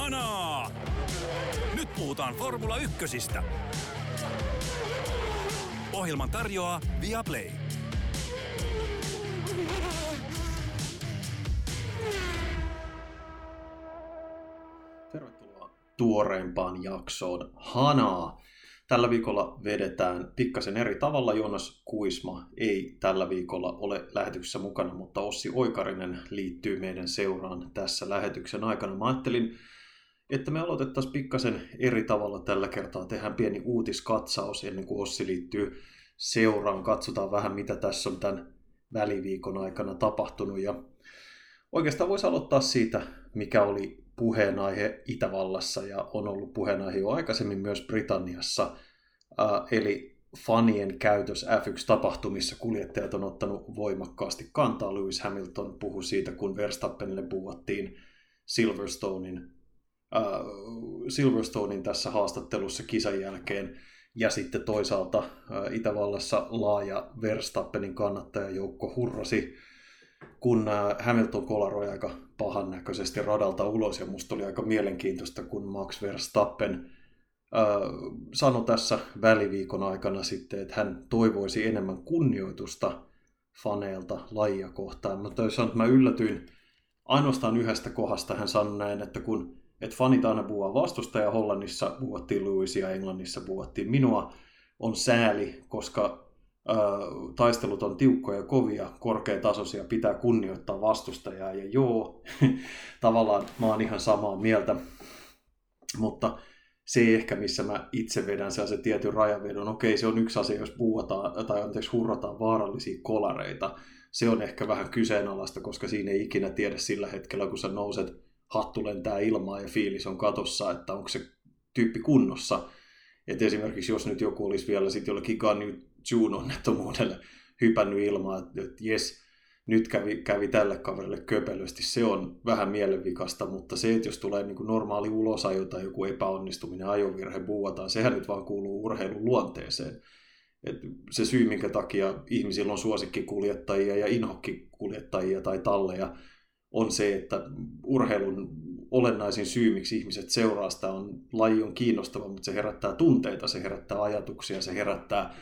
Kanaa! Nyt puhutaan Formula Ykkösistä. Ohjelman tarjoaa Viaplay. Tervetuloa tuoreempaan jaksoon Hanaa. Tällä viikolla vedetään pikkasen eri tavalla. Jonas Kuisma ei tällä viikolla ole lähetyksessä mukana, mutta Ossi Oikarinen liittyy meidän seuraan tässä lähetyksen aikana. Mä ajattelin, että me aloitettaisiin pikkasen eri tavalla tällä kertaa. Tehdään pieni uutiskatsaus ennen kuin Ossi liittyy seuraan. Katsotaan vähän, mitä tässä on tämän väliviikon aikana tapahtunut. Ja oikeastaan voisi aloittaa siitä, mikä oli puheenaihe Itävallassa ja on ollut puheenaihe jo aikaisemmin myös Britanniassa, eli fanien käytös F1-tapahtumissa. Kuljettajat on ottanut voimakkaasti kantaa. Lewis Hamilton puhui siitä, kun Verstappenille puhuttiin Silverstonein, äh, Silverstonein tässä haastattelussa kisan jälkeen. Ja sitten toisaalta äh, Itävallassa laaja Verstappenin kannattajajoukko hurrasi kun Hamilton kolaroi aika pahan näköisesti radalta ulos, ja musta oli aika mielenkiintoista, kun Max Verstappen äh, sanoi tässä väliviikon aikana sitten, että hän toivoisi enemmän kunnioitusta faneilta lajia kohtaan. Mutta jos mä yllätyin ainoastaan yhdestä kohdasta, hän sanoi näin, että kun että fanit aina puhua vastustaja, Hollannissa puhuttiin Louisia, Englannissa puhuttiin minua, on sääli, koska taistelut on tiukkoja, kovia, korkeatasoisia, pitää kunnioittaa vastustajaa. Ja joo, tavallaan mä oon ihan samaa mieltä, mutta se ehkä, missä mä itse vedän se tietyn rajavedon. Okei, se on yksi asia, jos puhutaan tai anteeksi, hurrataan vaarallisia kolareita. Se on ehkä vähän kyseenalaista, koska siinä ei ikinä tiedä sillä hetkellä, kun sä nouset, hattu lentää ilmaa ja fiilis on katossa, että onko se tyyppi kunnossa. Et esimerkiksi jos nyt joku olisi vielä sitten jollekin Gun June-onnettomuudelle hypännyt ilmaa, että, että jes, nyt kävi, kävi tälle kaverille köpelösti, se on vähän mielenvikasta, mutta se, että jos tulee niin kuin normaali ulosajo tai joku epäonnistuminen, ajovirhe, buuataan, sehän nyt vaan kuuluu urheilun luonteeseen. Et se syy, minkä takia ihmisillä on suosikkikuljettajia ja inhokkikuljettajia tai talleja, on se, että urheilun olennaisin syy, miksi ihmiset seuraa sitä, on laji on kiinnostava, mutta se herättää tunteita, se herättää ajatuksia, se herättää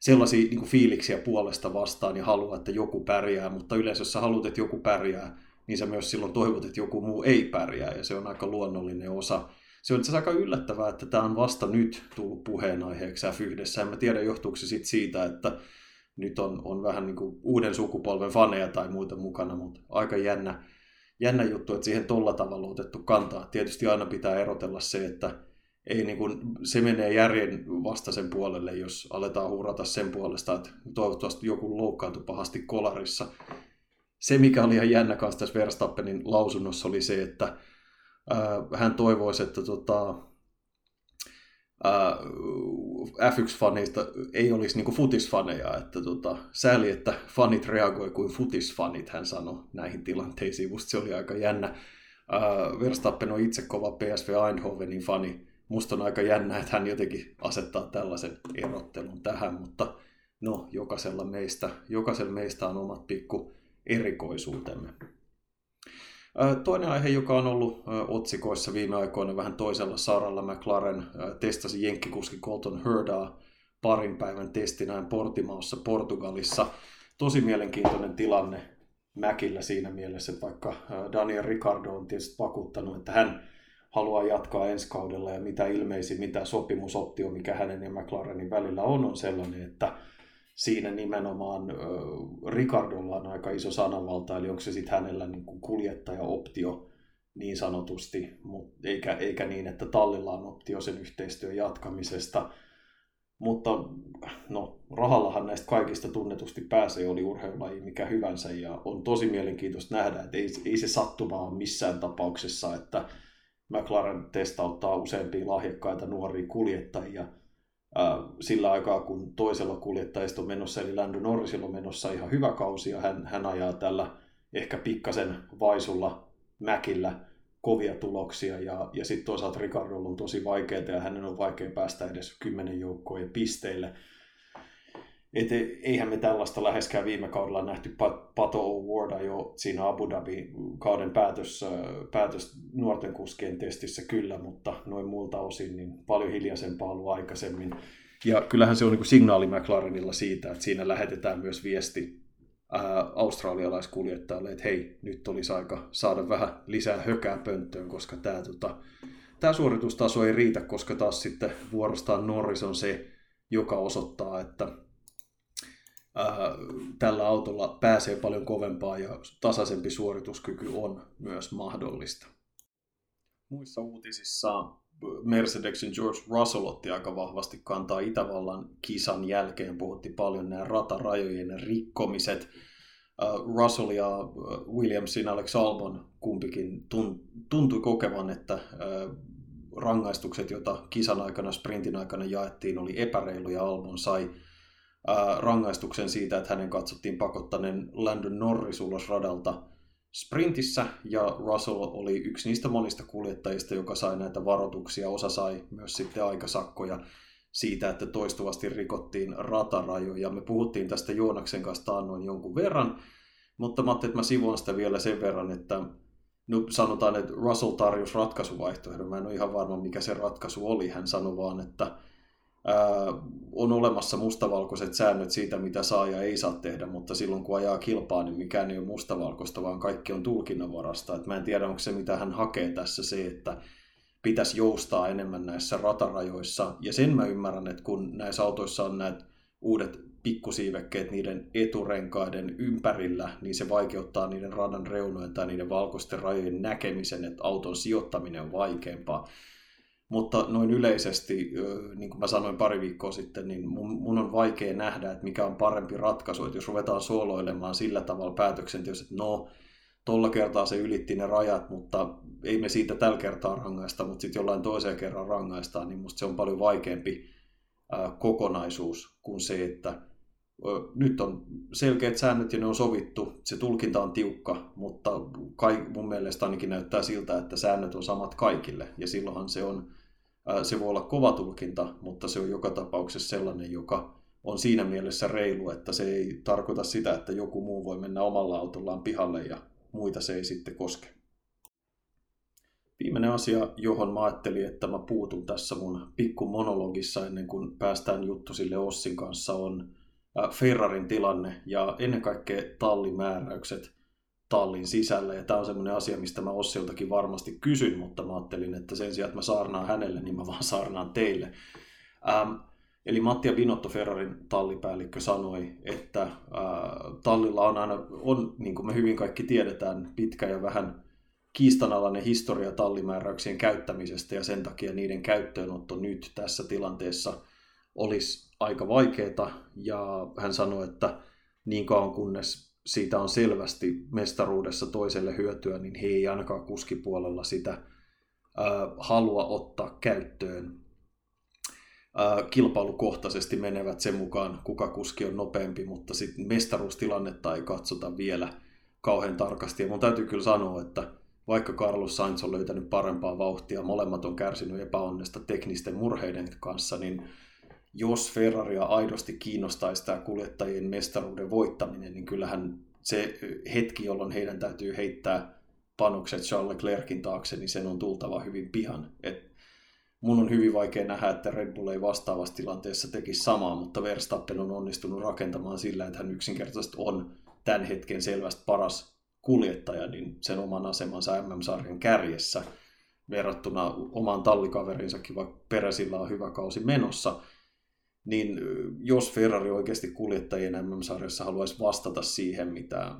sellaisia niin fiiliksiä puolesta vastaan ja haluaa, että joku pärjää, mutta yleensä jos sä haluat, että joku pärjää, niin sä myös silloin toivot, että joku muu ei pärjää, ja se on aika luonnollinen osa. Se on itse aika yllättävää, että tämä on vasta nyt tullut puheenaiheeksi F1. En mä tiedä, johtuuko se sit siitä, että nyt on, on vähän niin kuin uuden sukupolven faneja tai muita mukana, mutta aika jännä, jännä juttu, että siihen tolla tavalla otettu kantaa. Tietysti aina pitää erotella se, että ei niin kuin, se menee järjen vastaisen puolelle, jos aletaan huurata sen puolesta, että toivottavasti joku loukkaantui pahasti kolarissa. Se, mikä oli ihan jännä kanssa tässä Verstappenin lausunnossa, oli se, että äh, hän toivoisi, että tota, äh, F1-faneista ei olisi niin futisfaneja, että tota, sääli, että fanit reagoi kuin futisfanit, hän sanoi näihin tilanteisiin, musta se oli aika jännä. Äh, Verstappen on itse kova PSV Eindhovenin fani, musta on aika jännä, että hän jotenkin asettaa tällaisen erottelun tähän, mutta no, jokaisella meistä, jokaisella meistä on omat pikku erikoisuutemme. Toinen aihe, joka on ollut otsikoissa viime aikoina vähän toisella saralla, McLaren testasi jenkkikuski Colton Herdaa parin päivän testinään Portimaossa Portugalissa. Tosi mielenkiintoinen tilanne Mäkillä siinä mielessä, että vaikka Daniel Ricardo on tietysti vakuuttanut, että hän haluaa jatkaa ensi kaudella ja mitä ilmeisin, mitä sopimusoptio, mikä hänen ja McLarenin välillä on, on sellainen, että siinä nimenomaan äh, Ricardolla on aika iso sananvalta, eli onko se sitten hänellä niin kuin kuljettajaoptio niin sanotusti, mut eikä, eikä niin, että tallilla on optio sen yhteistyön jatkamisesta. Mutta no, rahallahan näistä kaikista tunnetusti pääsee, oli urheilulaji mikä hyvänsä, ja on tosi mielenkiintoista nähdä, että ei, ei se sattuma ole missään tapauksessa, että McLaren testauttaa useampia lahjakkaita nuoria kuljettajia sillä aikaa, kun toisella kuljettajista on menossa, eli Lando Norrisilla on menossa ihan hyvä kausi, ja hän, hän ajaa tällä ehkä pikkasen vaisulla mäkillä kovia tuloksia, ja, ja sitten toisaalta Ricardolla on tosi vaikeaa, ja hänen on vaikea päästä edes kymmenen joukkojen pisteille. Et eihän me tällaista läheskään viime kaudella nähty Pato O'Warda jo siinä Abu Dhabi kauden päätös, päätös nuorten kuskien testissä kyllä, mutta noin muilta osin niin paljon hiljaisempaa ollut aikaisemmin. Ja kyllähän se on niin signaali McLarenilla siitä, että siinä lähetetään myös viesti ää, australialaiskuljettajalle, että hei, nyt olisi aika saada vähän lisää hökää pönttöön, koska tämä tota, tää suoritustaso ei riitä, koska taas sitten vuorostaan Norris on se, joka osoittaa, että ää, tällä autolla pääsee paljon kovempaa ja tasaisempi suorituskyky on myös mahdollista. Muissa uutisissa Mercedeksen George Russell otti aika vahvasti kantaa Itävallan kisan jälkeen. Puhutti paljon nämä ratarajojen rikkomiset. Russell ja Williamsin Alex Albon kumpikin tuntui kokevan, että rangaistukset, joita kisan aikana, sprintin aikana jaettiin, oli epäreiluja. Albon sai rangaistuksen siitä, että hänen katsottiin pakottaneen Landon Norris ulos radalta sprintissä, ja Russell oli yksi niistä monista kuljettajista, joka sai näitä varoituksia. Osa sai myös sitten aikasakkoja siitä, että toistuvasti rikottiin ratarajoja. Me puhuttiin tästä Joonaksen kanssa taannoin jonkun verran, mutta mä ajattelin, että mä sivuan sitä vielä sen verran, että no, sanotaan, että Russell tarjosi ratkaisuvaihtoehdon. Mä en ole ihan varma, mikä se ratkaisu oli. Hän sanoi vaan, että on olemassa mustavalkoiset säännöt siitä, mitä saa ja ei saa tehdä, mutta silloin kun ajaa kilpaa, niin mikään ei ole mustavalkoista, vaan kaikki on tulkinnanvarasta. Et mä en tiedä, onko se mitä hän hakee tässä se, että pitäisi joustaa enemmän näissä ratarajoissa. Ja sen mä ymmärrän, että kun näissä autoissa on näitä uudet pikkusiivekkeet niiden eturenkaiden ympärillä, niin se vaikeuttaa niiden radan reunojen tai niiden valkoisten rajojen näkemisen, että auton sijoittaminen on vaikeampaa. Mutta noin yleisesti, niin kuin mä sanoin pari viikkoa sitten, niin mun, mun on vaikea nähdä, että mikä on parempi ratkaisu. Että jos ruvetaan sooloilemaan sillä tavalla päätöksenteossa, että no, tolla kertaa se ylitti ne rajat, mutta ei me siitä tällä kertaa rangaista, mutta sitten jollain toiseen kerran rangaistaan, niin musta se on paljon vaikeampi kokonaisuus kuin se, että nyt on selkeät säännöt ja ne on sovittu, se tulkinta on tiukka, mutta kai, mun mielestä ainakin näyttää siltä, että säännöt on samat kaikille ja silloinhan se on se voi olla kova tulkinta, mutta se on joka tapauksessa sellainen, joka on siinä mielessä reilu, että se ei tarkoita sitä, että joku muu voi mennä omalla autollaan pihalle ja muita se ei sitten koske. Viimeinen asia, johon mä ajattelin, että mä puutun tässä mun pikku monologissa ennen kuin päästään juttu sille Ossin kanssa, on Ferrarin tilanne ja ennen kaikkea tallimääräykset – tallin sisällä. Ja tämä on semmoinen asia, mistä mä Ossiltakin varmasti kysyn, mutta mä ajattelin, että sen sijaan, että mä saarnaan hänelle, niin mä vaan saarnaan teille. Ähm, eli Mattia Binotto, Ferrarin tallipäällikkö, sanoi, että äh, tallilla on aina, on, niin kuin me hyvin kaikki tiedetään, pitkä ja vähän kiistanalainen historia tallimääräyksien käyttämisestä ja sen takia niiden käyttöönotto nyt tässä tilanteessa olisi aika vaikeaa. Ja hän sanoi, että niin kauan kunnes siitä on selvästi mestaruudessa toiselle hyötyä, niin he ei ainakaan kuskipuolella sitä halua ottaa käyttöön. Kilpailukohtaisesti menevät sen mukaan, kuka kuski on nopeampi, mutta sitten mestaruustilannetta ei katsota vielä kauhean tarkasti. Ja mun täytyy kyllä sanoa, että vaikka Carlos Sainz on löytänyt parempaa vauhtia, molemmat on kärsinyt epäonnesta teknisten murheiden kanssa, niin jos Ferraria aidosti kiinnostaisi tämä kuljettajien mestaruuden voittaminen, niin kyllähän se hetki, jolloin heidän täytyy heittää panokset Charles Leclerkin taakse, niin sen on tultava hyvin pihan. Et mun on hyvin vaikea nähdä, että Red Bull ei vastaavassa tilanteessa tekisi samaa, mutta Verstappen on onnistunut rakentamaan sillä, että hän yksinkertaisesti on tämän hetken selvästi paras kuljettaja, niin sen oman asemansa MM-sarjan kärjessä verrattuna omaan tallikaverinsakin, vaikka Peresillä on hyvä kausi menossa – niin jos Ferrari oikeasti kuljettajien MM-sarjassa haluaisi vastata siihen, mitä,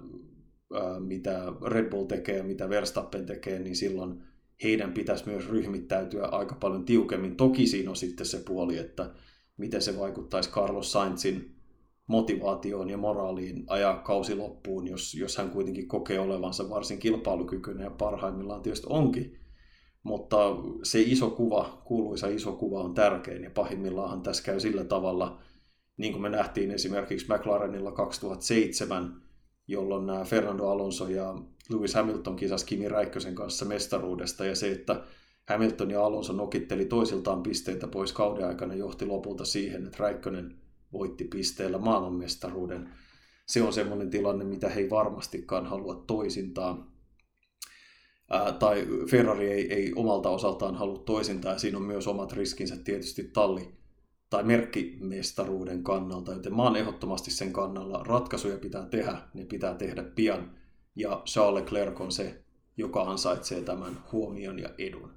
mitä Red Bull tekee ja mitä Verstappen tekee, niin silloin heidän pitäisi myös ryhmittäytyä aika paljon tiukemmin. Toki siinä on sitten se puoli, että miten se vaikuttaisi Carlos Sainzin motivaatioon ja moraaliin ajaa kausi loppuun, jos, jos hän kuitenkin kokee olevansa varsin kilpailukykyinen ja parhaimmillaan tietysti onkin mutta se iso kuva, kuuluisa iso kuva on tärkein ja pahimmillaan tässä käy sillä tavalla, niin kuin me nähtiin esimerkiksi McLarenilla 2007, jolloin nämä Fernando Alonso ja Lewis Hamilton kisas Kimi Räikkösen kanssa mestaruudesta ja se, että Hamilton ja Alonso nokitteli toisiltaan pisteitä pois kauden aikana johti lopulta siihen, että Räikkönen voitti pisteellä maailmanmestaruuden. Se on semmoinen tilanne, mitä he ei varmastikaan halua toisintaa. Tai Ferrari ei, ei omalta osaltaan halua toisintaa, ja siinä on myös omat riskinsä tietysti talli tai merkkimestaruuden kannalta, joten mä oon ehdottomasti sen kannalla. Ratkaisuja pitää tehdä, ne pitää tehdä pian, ja Charles Leclerc on se, joka ansaitsee tämän huomion ja edun.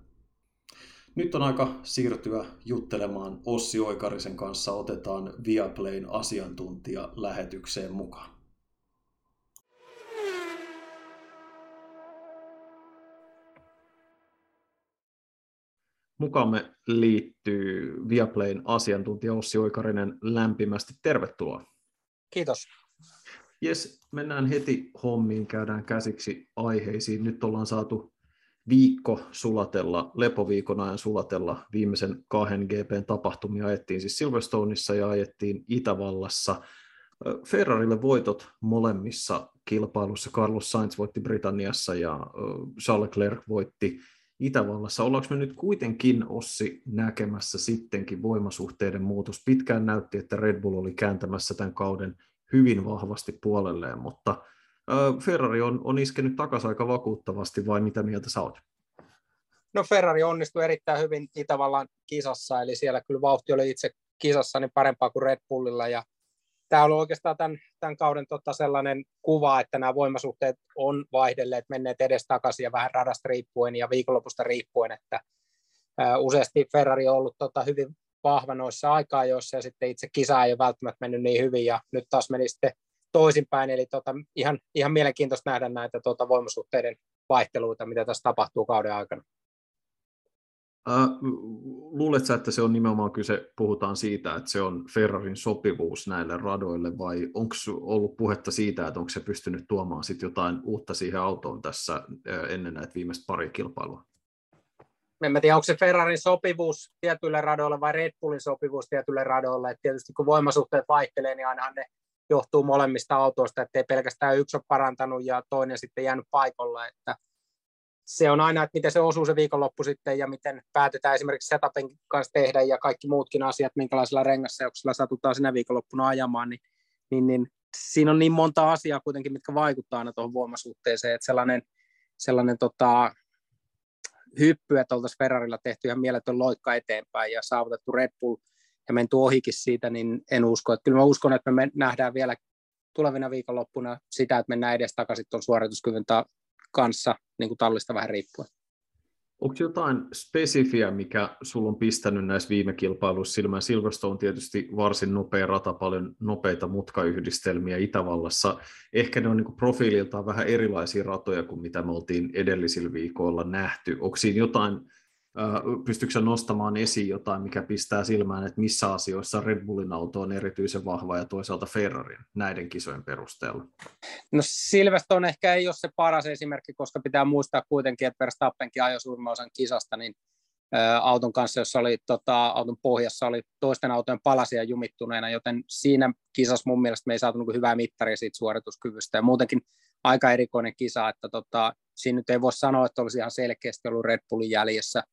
Nyt on aika siirtyä juttelemaan Ossi Oikarisen kanssa. Otetaan Viaplayn asiantuntija lähetykseen mukaan. Mukamme liittyy Viaplayn asiantuntija Ossi Oikarinen. Lämpimästi tervetuloa. Kiitos. Jes, mennään heti hommiin, käydään käsiksi aiheisiin. Nyt ollaan saatu viikko sulatella, lepoviikon ajan sulatella viimeisen kahden GPn tapahtumia. Ajettiin siis Silverstoneissa ja ajettiin Itävallassa. Ferrarille voitot molemmissa kilpailussa. Carlos Sainz voitti Britanniassa ja Charles Leclerc voitti Itävallassa. Ollaanko me nyt kuitenkin, Ossi, näkemässä sittenkin voimasuhteiden muutos? Pitkään näytti, että Red Bull oli kääntämässä tämän kauden hyvin vahvasti puolelleen, mutta Ferrari on, on iskenyt takaisin aika vakuuttavasti, vai mitä mieltä sä oot? No Ferrari onnistui erittäin hyvin Itävallan kisassa, eli siellä kyllä vauhti oli itse kisassa niin parempaa kuin Red Bullilla, ja tämä oli oikeastaan tämän, tämän kauden tota sellainen kuva, että nämä voimasuhteet on vaihdelleet, menneet edestakaisin ja vähän radasta riippuen ja viikonlopusta riippuen, että ää, useasti Ferrari on ollut tota hyvin vahva noissa aikaa, joissa ja sitten itse kisa ei ole välttämättä mennyt niin hyvin ja nyt taas meni sitten toisinpäin, eli tota, ihan, ihan mielenkiintoista nähdä näitä tota, voimasuhteiden vaihteluita, mitä tässä tapahtuu kauden aikana. Äh, luuletko että se on nimenomaan kyse, puhutaan siitä, että se on Ferrarin sopivuus näille radoille, vai onko ollut puhetta siitä, että onko se pystynyt tuomaan sit jotain uutta siihen autoon tässä ennen näitä viimeistä pari kilpailua? En mä tiedä, onko se Ferrarin sopivuus tietyille radoille vai Red Bullin sopivuus tietyille radoille. Et tietysti kun voimasuhteet vaihtelee, niin ainahan ne johtuu molemmista autoista, ettei pelkästään yksi ole parantanut ja toinen sitten jäänyt paikalla. Että se on aina, että miten se osuu se viikonloppu sitten ja miten päätetään esimerkiksi setupin kanssa tehdä ja kaikki muutkin asiat, minkälaisella rengasseuksella satutaan sinä viikonloppuna ajamaan, niin, niin, niin siinä on niin monta asiaa kuitenkin, mitkä vaikuttaa aina tuohon voimasuhteeseen, että sellainen, sellainen tota, hyppy, että oltaisiin Ferrarilla tehty ihan mieletön loikka eteenpäin ja saavutettu Red Bull ja menty ohikin siitä, niin en usko. Että kyllä mä uskon, että me nähdään vielä tulevina viikonloppuna sitä, että mennään edes takaisin tuon suorituskyvyn kanssa niin kuin tallista vähän riippuen. Onko jotain spesifiä, mikä sulla on pistänyt näissä viime kilpailuissa silmään? Silverstone on tietysti varsin nopea rata, paljon nopeita mutkayhdistelmiä Itävallassa. Ehkä ne on niin profiililtaan vähän erilaisia ratoja kuin mitä me oltiin edellisillä viikoilla nähty. Onko siinä jotain pystyykö nostamaan esiin jotain, mikä pistää silmään, että missä asioissa Red Bullin auto on erityisen vahva ja toisaalta Ferrarin näiden kisojen perusteella? No Silverstone ehkä ei ole se paras esimerkki, koska pitää muistaa kuitenkin, että Verstappenkin ajoi suurimman kisasta, niin auton kanssa, jossa oli tota, auton pohjassa oli toisten autojen palasia jumittuneena, joten siinä kisassa mun mielestä me ei saatu niin hyvää mittaria siitä suorituskyvystä ja muutenkin aika erikoinen kisa, että tota, siinä nyt ei voi sanoa, että olisi ihan selkeästi ollut Red Bullin jäljessä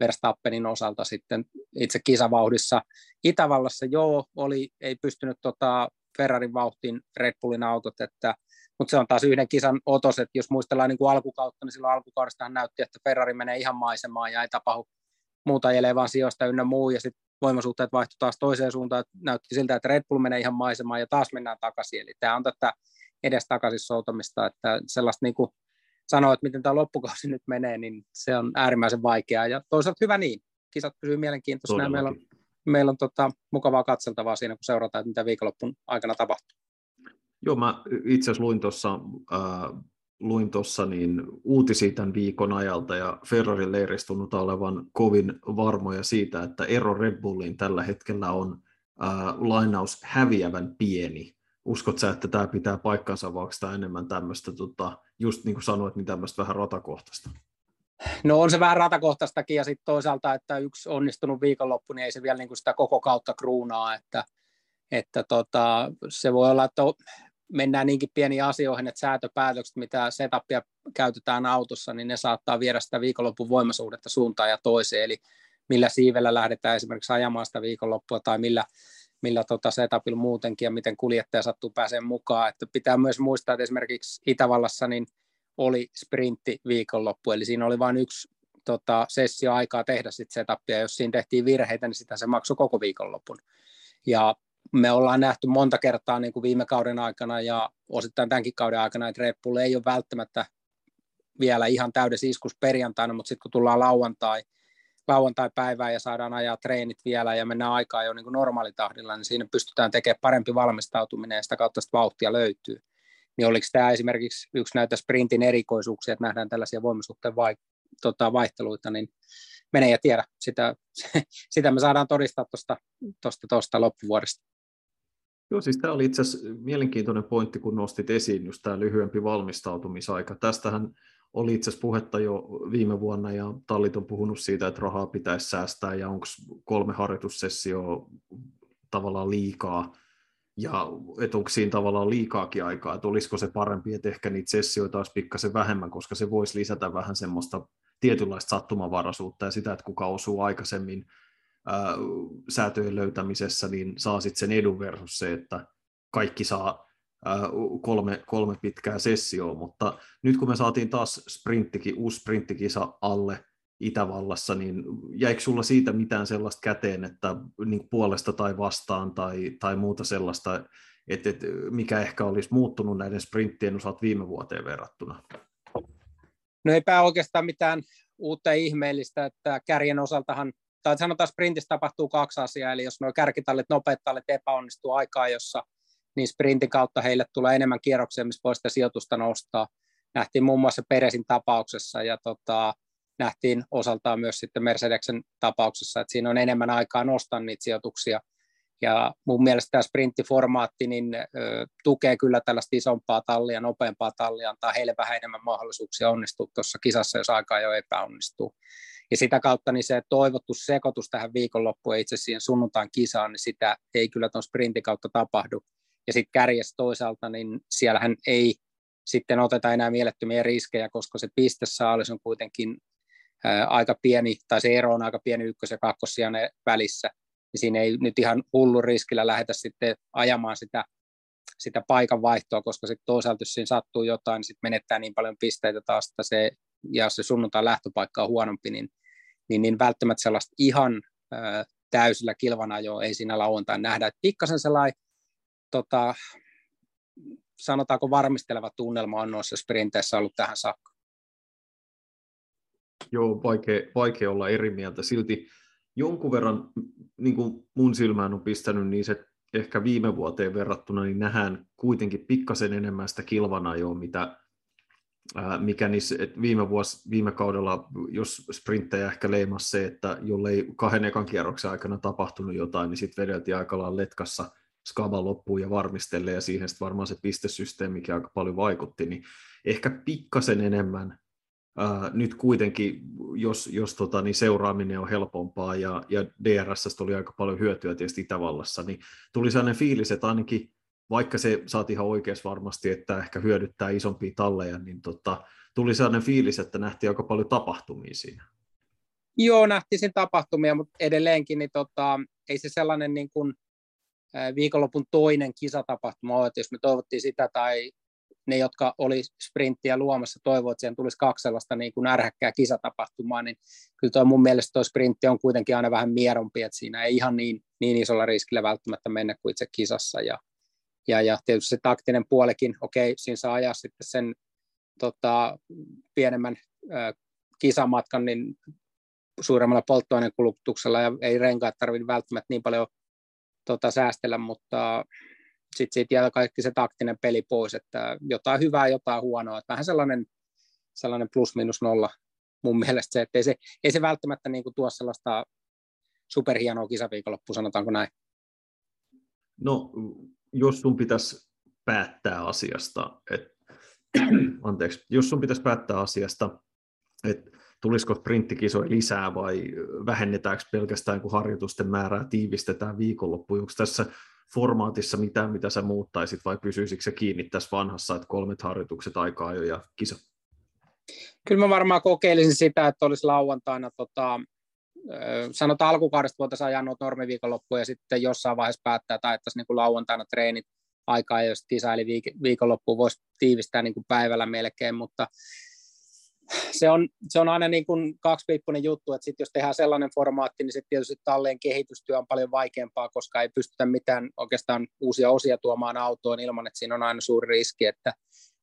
Verstappenin osalta sitten itse kisavauhdissa. Itävallassa joo, oli, ei pystynyt tota Ferrarin vauhtiin Red Bullin autot, että, mutta se on taas yhden kisan otos, että jos muistellaan niin kuin alkukautta, niin silloin alkukaudesta näytti, että Ferrari menee ihan maisemaan ja ei tapahdu muuta vaan sijoista ynnä muu, ja sitten voimasuhteet vaihtui taas toiseen suuntaan, että näytti siltä, että Red Bull menee ihan maisemaan ja taas mennään takaisin, eli tämä on tätä edes takaisin soutamista, että sellaista niin kuin sanoa, että miten tämä loppukausi nyt menee, niin se on äärimmäisen vaikeaa. Ja toisaalta hyvä niin. Kisat pysyy mielenkiintoisena meillä on, meillä on tota, mukavaa katseltavaa siinä, kun seurataan, että mitä viikonloppun aikana tapahtuu. Joo, mä itse asiassa luin tuossa äh, luin tuossa niin uutisia tämän viikon ajalta ja Ferrari leiristunut olevan kovin varmoja siitä, että ero Red Bulliin tällä hetkellä on äh, lainaus häviävän pieni uskot sä, että tämä pitää paikkansa, vai onko enemmän tämmöistä, tota, just niin kuin sanoit, niin tämmöistä vähän ratakohtaista? No on se vähän ratakohtaistakin ja sitten toisaalta, että yksi onnistunut viikonloppu, niin ei se vielä niin kuin sitä koko kautta kruunaa, että, että tota, se voi olla, että mennään niinkin pieniin asioihin, että säätöpäätökset, mitä setupia käytetään autossa, niin ne saattaa viedä sitä viikonloppun voimasuhdetta suuntaan ja toiseen, eli millä siivellä lähdetään esimerkiksi ajamaan sitä viikonloppua tai millä millä tota setupilla muutenkin ja miten kuljettaja sattuu pääseen mukaan. Että pitää myös muistaa, että esimerkiksi Itävallassa niin oli sprintti viikonloppu, eli siinä oli vain yksi tota, sessio aikaa tehdä sit setupia, jos siinä tehtiin virheitä, niin sitä se maksoi koko viikonlopun. Ja me ollaan nähty monta kertaa niin kuin viime kauden aikana ja osittain tämänkin kauden aikana, että Red Bull ei ole välttämättä vielä ihan täydessä iskus perjantaina, mutta sitten kun tullaan lauantai, lauantai-päivään ja saadaan ajaa treenit vielä ja mennään aikaa jo niin kuin normaalitahdilla, niin siinä pystytään tekemään parempi valmistautuminen ja sitä kautta sitä vauhtia löytyy. Niin oliko tämä esimerkiksi yksi näitä sprintin erikoisuuksia, että nähdään tällaisia voimasuhteen vai, tota, vaihteluita, niin mene ja tiedä. Sitä, sitä me saadaan todistaa tuosta tosta loppuvuodesta. Joo, siis tämä oli itse asiassa mielenkiintoinen pointti, kun nostit esiin just tämä lyhyempi valmistautumisaika. Tästähän oli itse asiassa puhetta jo viime vuonna ja tallit on puhunut siitä, että rahaa pitäisi säästää ja onko kolme harjoitussessioa tavallaan liikaa ja että onko siinä tavallaan liikaakin aikaa, että olisiko se parempi, että ehkä niitä sessioita olisi pikkasen vähemmän, koska se voisi lisätä vähän semmoista tietynlaista sattumavaraisuutta ja sitä, että kuka osuu aikaisemmin ää, säätöjen löytämisessä, niin saa sitten sen edun versus se, että kaikki saa kolme, kolme pitkää sessioa, mutta nyt kun me saatiin taas sprinttikin, uusi sprinttikisa alle Itävallassa, niin jäikö sulla siitä mitään sellaista käteen, että niin puolesta tai vastaan tai, tai muuta sellaista, että, että mikä ehkä olisi muuttunut näiden sprinttien osalta viime vuoteen verrattuna? No eipä oikeastaan mitään uutta ihmeellistä, että kärjen osaltahan, tai sanotaan sprintissä tapahtuu kaksi asiaa, eli jos nuo kärkitallit, nopeat tallit epäonnistuu aikaa, jossa niin sprintin kautta heille tulee enemmän kierroksia, missä voi sitä sijoitusta nostaa. Nähtiin muun muassa Peresin tapauksessa ja tota, nähtiin osaltaan myös sitten Mercedeksen tapauksessa, että siinä on enemmän aikaa nostaa niitä sijoituksia. Ja mun mielestä tämä sprinttiformaatti niin, ö, tukee kyllä tällaista isompaa tallia, nopeampaa tallia, antaa heille vähän enemmän mahdollisuuksia onnistua tuossa kisassa, jos aikaa jo epäonnistuu. Ja sitä kautta niin se toivottu sekoitus tähän viikonloppuun itse siihen sunnuntain kisaan, niin sitä ei kyllä tuon sprintin kautta tapahdu. Ja sitten kärjessä toisaalta, niin siellähän ei sitten oteta enää mielettömiä riskejä, koska se pistesaalis on kuitenkin aika pieni, tai se ero on aika pieni ykkös- ja kakkossijan välissä, niin siinä ei nyt ihan hullu riskillä lähdetä sitten ajamaan sitä, sitä paikan vaihtoa, koska sitten toisaalta jos siinä sattuu jotain, niin sitten menettää niin paljon pisteitä taas, että se, ja se sunnuntai lähtöpaikka on huonompi, niin, niin, niin välttämättä sellaista ihan ää, täysillä kilvanajoa ei siinä lauantain nähdä. Et pikkasen sellainen tota, sanotaanko varmisteleva tunnelma on noissa sprinteissä ollut tähän saakka. Joo, vaikea, vaikea olla eri mieltä. Silti jonkun verran niin kuin mun silmään on pistänyt, niin se ehkä viime vuoteen verrattuna niin nähdään kuitenkin pikkasen enemmän sitä kilvanajoa, mitä, mikä niissä, että viime, vuosi, viime kaudella, jos sprinttejä ehkä leimasi se, että jollei kahden ekan kierroksen aikana tapahtunut jotain, niin sitten vedeltiin aika letkassa skaba loppuun ja varmistelee, ja siihen sitten varmaan se pistesysteemikin aika paljon vaikutti, niin ehkä pikkasen enemmän ää, nyt kuitenkin, jos, jos tota, niin seuraaminen on helpompaa, ja, ja DRS oli aika paljon hyötyä tietysti Itävallassa, niin tuli sellainen fiilis, että ainakin vaikka se saati ihan oikeassa varmasti, että ehkä hyödyttää isompia talleja, niin tota, tuli sellainen fiilis, että nähtiin aika paljon tapahtumia siinä. Joo, nähtiin sen tapahtumia, mutta edelleenkin niin tota, ei se sellainen niin kuin, viikonlopun toinen kisatapahtuma että jos me toivottiin sitä tai ne, jotka oli sprinttiä luomassa, toivoivat, että siihen tulisi kaksi sellaista niin kuin ärhäkkää kisatapahtumaa, niin kyllä tuo mun mielestä tuo sprintti on kuitenkin aina vähän mierompi, että siinä ei ihan niin, niin isolla riskillä välttämättä mennä kuin itse kisassa. Ja, ja, ja tietysti se taktinen puolikin, okei, siinä saa ajaa sitten sen tota, pienemmän ö, kisamatkan niin suuremmalla polttoainekulutuksella ja ei renkaat tarvitse välttämättä niin paljon tota, säästellä, mutta sitten siitä jää kaikki se taktinen peli pois, että jotain hyvää, jotain huonoa, että vähän sellainen, sellainen plus minus nolla mun mielestä se, että ei se, ei se välttämättä niin kuin tuo sellaista superhienoa kisaviikonloppua, sanotaanko näin. No, jos sun pitäisi päättää asiasta, että anteeksi, jos sun pitäisi päättää asiasta, että tulisiko sprinttikisoja lisää vai vähennetäänkö pelkästään, kun harjoitusten määrää tiivistetään viikonloppuun? Onko tässä formaatissa mitään, mitä sä muuttaisit vai pysyisikö se kiinni tässä vanhassa, että kolmet harjoitukset aikaa jo ja kisa? Kyllä mä varmaan kokeilisin sitä, että olisi lauantaina tota, sanotaan alkukaudesta voitaisiin ajaa noita normiviikonloppuja ja sitten jossain vaiheessa päättää, että ajettaisiin niin lauantaina treenit aikaa, jos kisa, eli viikonloppu voisi tiivistää niin kuin päivällä melkein, mutta se on, se on aina niin kuin kaksipiippunen juttu, että sit jos tehdään sellainen formaatti, niin sitten tietysti talleen kehitystyö on paljon vaikeampaa, koska ei pystytä mitään oikeastaan uusia osia tuomaan autoon ilman, että siinä on aina suuri riski, että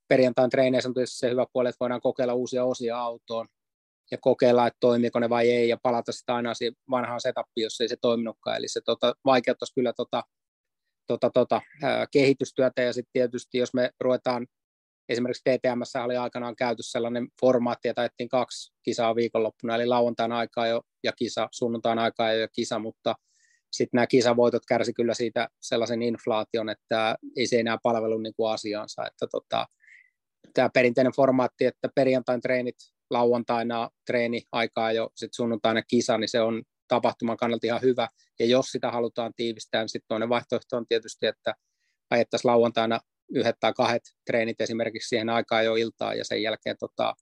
perjantain treeneissä on tietysti se hyvä puoli, että voidaan kokeilla uusia osia autoon ja kokeilla, että toimiiko ne vai ei, ja palata sitä aina siihen vanhaan setappiin, jos ei se toiminutkaan. Eli se tota, vaikeuttaisi kyllä tota, tota, tota, ää, kehitystyötä, ja sitten tietysti jos me ruvetaan, esimerkiksi TTMssä oli aikanaan käyty sellainen formaatti, että ajettiin kaksi kisaa viikonloppuna, eli lauantain aikaa jo ja kisa, sunnuntain aikaa jo ja kisa, mutta sitten nämä kisavoitot kärsi kyllä siitä sellaisen inflaation, että ei se enää palvelu niin kuin asiansa, että tota, tämä perinteinen formaatti, että perjantain treenit, lauantaina treeni aikaa jo sitten sunnuntaina kisa, niin se on tapahtuman kannalta ihan hyvä. Ja jos sitä halutaan tiivistää, niin sitten toinen vaihtoehto on tietysti, että ajettaisiin lauantaina yhdet tai kahdet treenit esimerkiksi siihen aikaan jo iltaa ja sen jälkeen tota,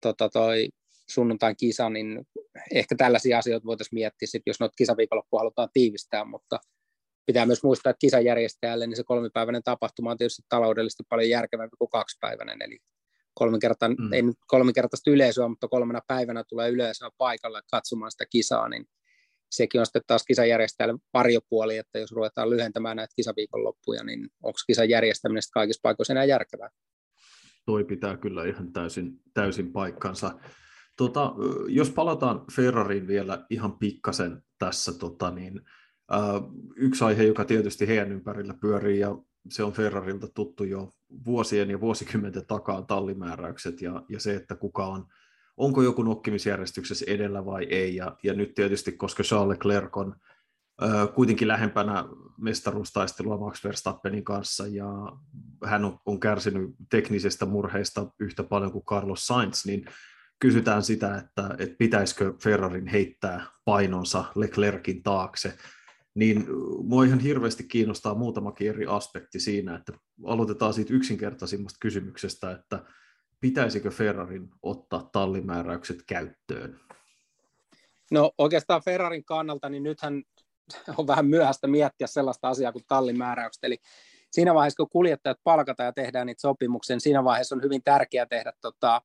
tota toi sunnuntain kisa, niin ehkä tällaisia asioita voitaisiin miettiä, sit, jos noita kisaviikonloppua halutaan tiivistää, mutta pitää myös muistaa, että kisajärjestäjälle niin se kolmipäiväinen tapahtuma on tietysti taloudellisesti paljon järkevämpi kuin kaksipäiväinen, eli kolminkerta, mm. ei nyt kolminkertaista yleisöä, mutta kolmena päivänä tulee yleisöä paikalle katsomaan sitä kisaa, niin sekin on sitten taas kisajärjestäjälle varjopuoli, että jos ruvetaan lyhentämään näitä kisaviikonloppuja, niin onko kisan järjestäminen kaikissa paikoissa enää järkevää? Toi pitää kyllä ihan täysin, täysin paikkansa. Tota, jos palataan Ferrariin vielä ihan pikkasen tässä, tota, niin, ää, yksi aihe, joka tietysti heidän ympärillä pyörii, ja se on Ferrarilta tuttu jo vuosien ja vuosikymmenten takaa tallimääräykset ja, ja se, että kuka on, onko joku nokkimisjärjestyksessä edellä vai ei. Ja, ja nyt tietysti, koska Charles Leclerc on ö, kuitenkin lähempänä mestaruustaistelua Max Verstappenin kanssa ja hän on, on kärsinyt teknisestä murheista yhtä paljon kuin Carlos Sainz, niin kysytään sitä, että, että pitäisikö Ferrarin heittää painonsa Leclerkin taakse niin mua ihan hirveästi kiinnostaa muutamakin eri aspekti siinä, että aloitetaan siitä yksinkertaisimmasta kysymyksestä, että pitäisikö Ferrarin ottaa tallimääräykset käyttöön? No oikeastaan Ferrarin kannalta, niin nythän on vähän myöhäistä miettiä sellaista asiaa kuin tallimääräykset, eli siinä vaiheessa, kun kuljettajat palkataan ja tehdään niitä sopimuksia, niin siinä vaiheessa on hyvin tärkeää tehdä tota,